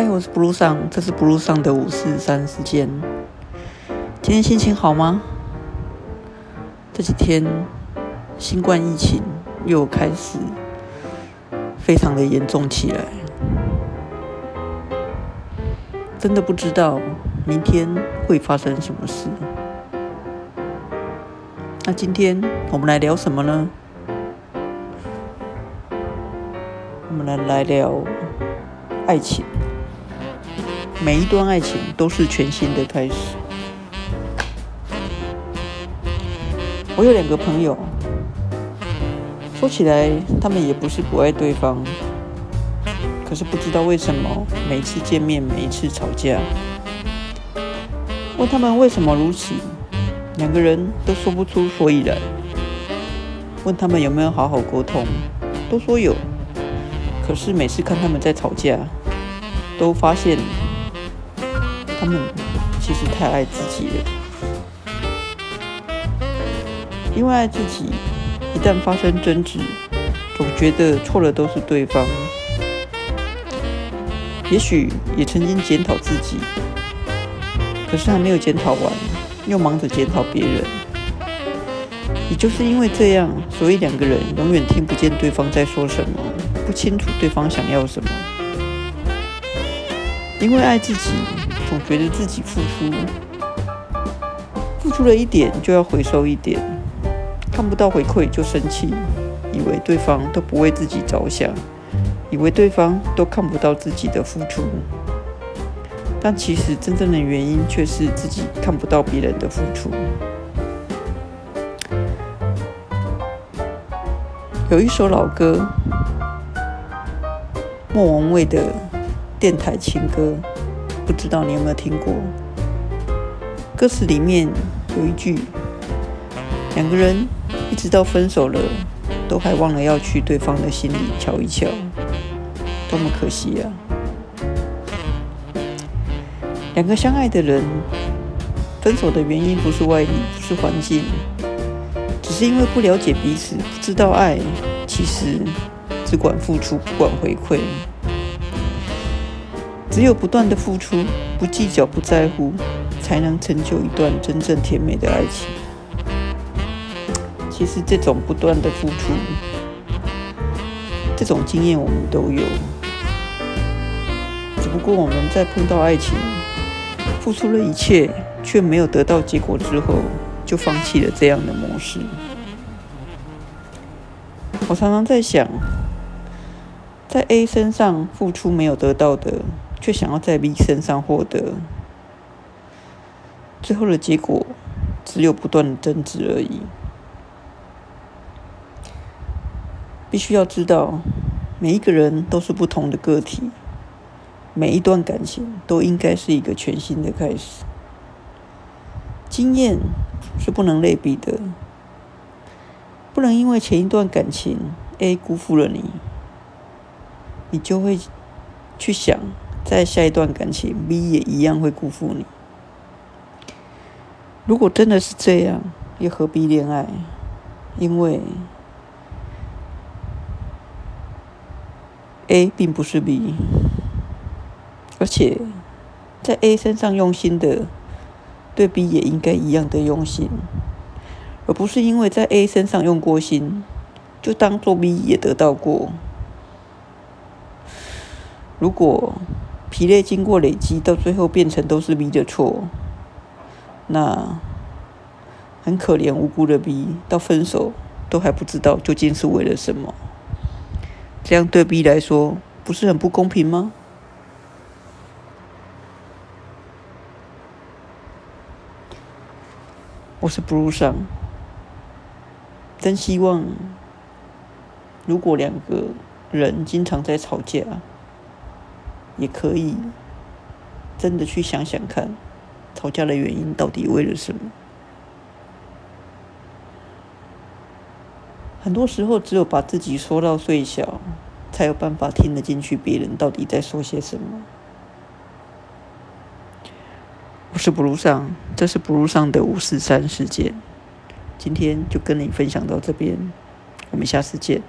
嗨，我是 Blue 上，这是 Blue 上的五四三时间。今天心情好吗？这几天新冠疫情又开始非常的严重起来，真的不知道明天会发生什么事。那今天我们来聊什么呢？我们来聊爱情。每一段爱情都是全新的开始。我有两个朋友，说起来他们也不是不爱对方，可是不知道为什么每次见面，每一次吵架。问他们为什么如此，两个人都说不出所以然。问他们有没有好好沟通，都说有，可是每次看他们在吵架，都发现。他们其实太爱自己了，因为爱自己，一旦发生争执，总觉得错的都是对方。也许也曾经检讨自己，可是还没有检讨完，又忙着检讨别人。也就是因为这样，所以两个人永远听不见对方在说什么，不清楚对方想要什么。因为爱自己。总觉得自己付出，付出了一点就要回收一点，看不到回馈就生气，以为对方都不为自己着想，以为对方都看不到自己的付出，但其实真正的原因却是自己看不到别人的付出。有一首老歌，莫文蔚的电台情歌。不知道你有没有听过？歌词里面有一句：“两个人一直到分手了，都还忘了要去对方的心里瞧一瞧，多么可惜啊！”两个相爱的人分手的原因不是外力，不是环境，只是因为不了解彼此，不知道爱其实只管付出，不管回馈。只有不断的付出，不计较，不在乎，才能成就一段真正甜美的爱情。其实这种不断的付出，这种经验我们都有。只不过我们在碰到爱情，付出了一切却没有得到结果之后，就放弃了这样的模式。我常常在想，在 A 身上付出没有得到的。却想要在 B 身上获得，最后的结果只有不断的争执而已。必须要知道，每一个人都是不同的个体，每一段感情都应该是一个全新的开始。经验是不能类比的，不能因为前一段感情 A 辜负了你，你就会去想。在下一段感情，B 也一样会辜负你。如果真的是这样，又何必恋爱？因为 A 并不是 B，而且在 A 身上用心的，对 B 也应该一样的用心，而不是因为在 A 身上用过心，就当做 B 也得到过。如果疲累经过累积，到最后变成都是 B 的错，那很可怜无辜的 B，到分手都还不知道究竟是为了什么，这样对 B 来说不是很不公平吗？我是 Blue 上，真希望如果两个人经常在吵架。也可以真的去想想看，吵架的原因到底为了什么？很多时候，只有把自己说到最小，才有办法听得进去别人到底在说些什么。我是不如上，这是不如上的五四三事件，今天就跟你分享到这边，我们下次见。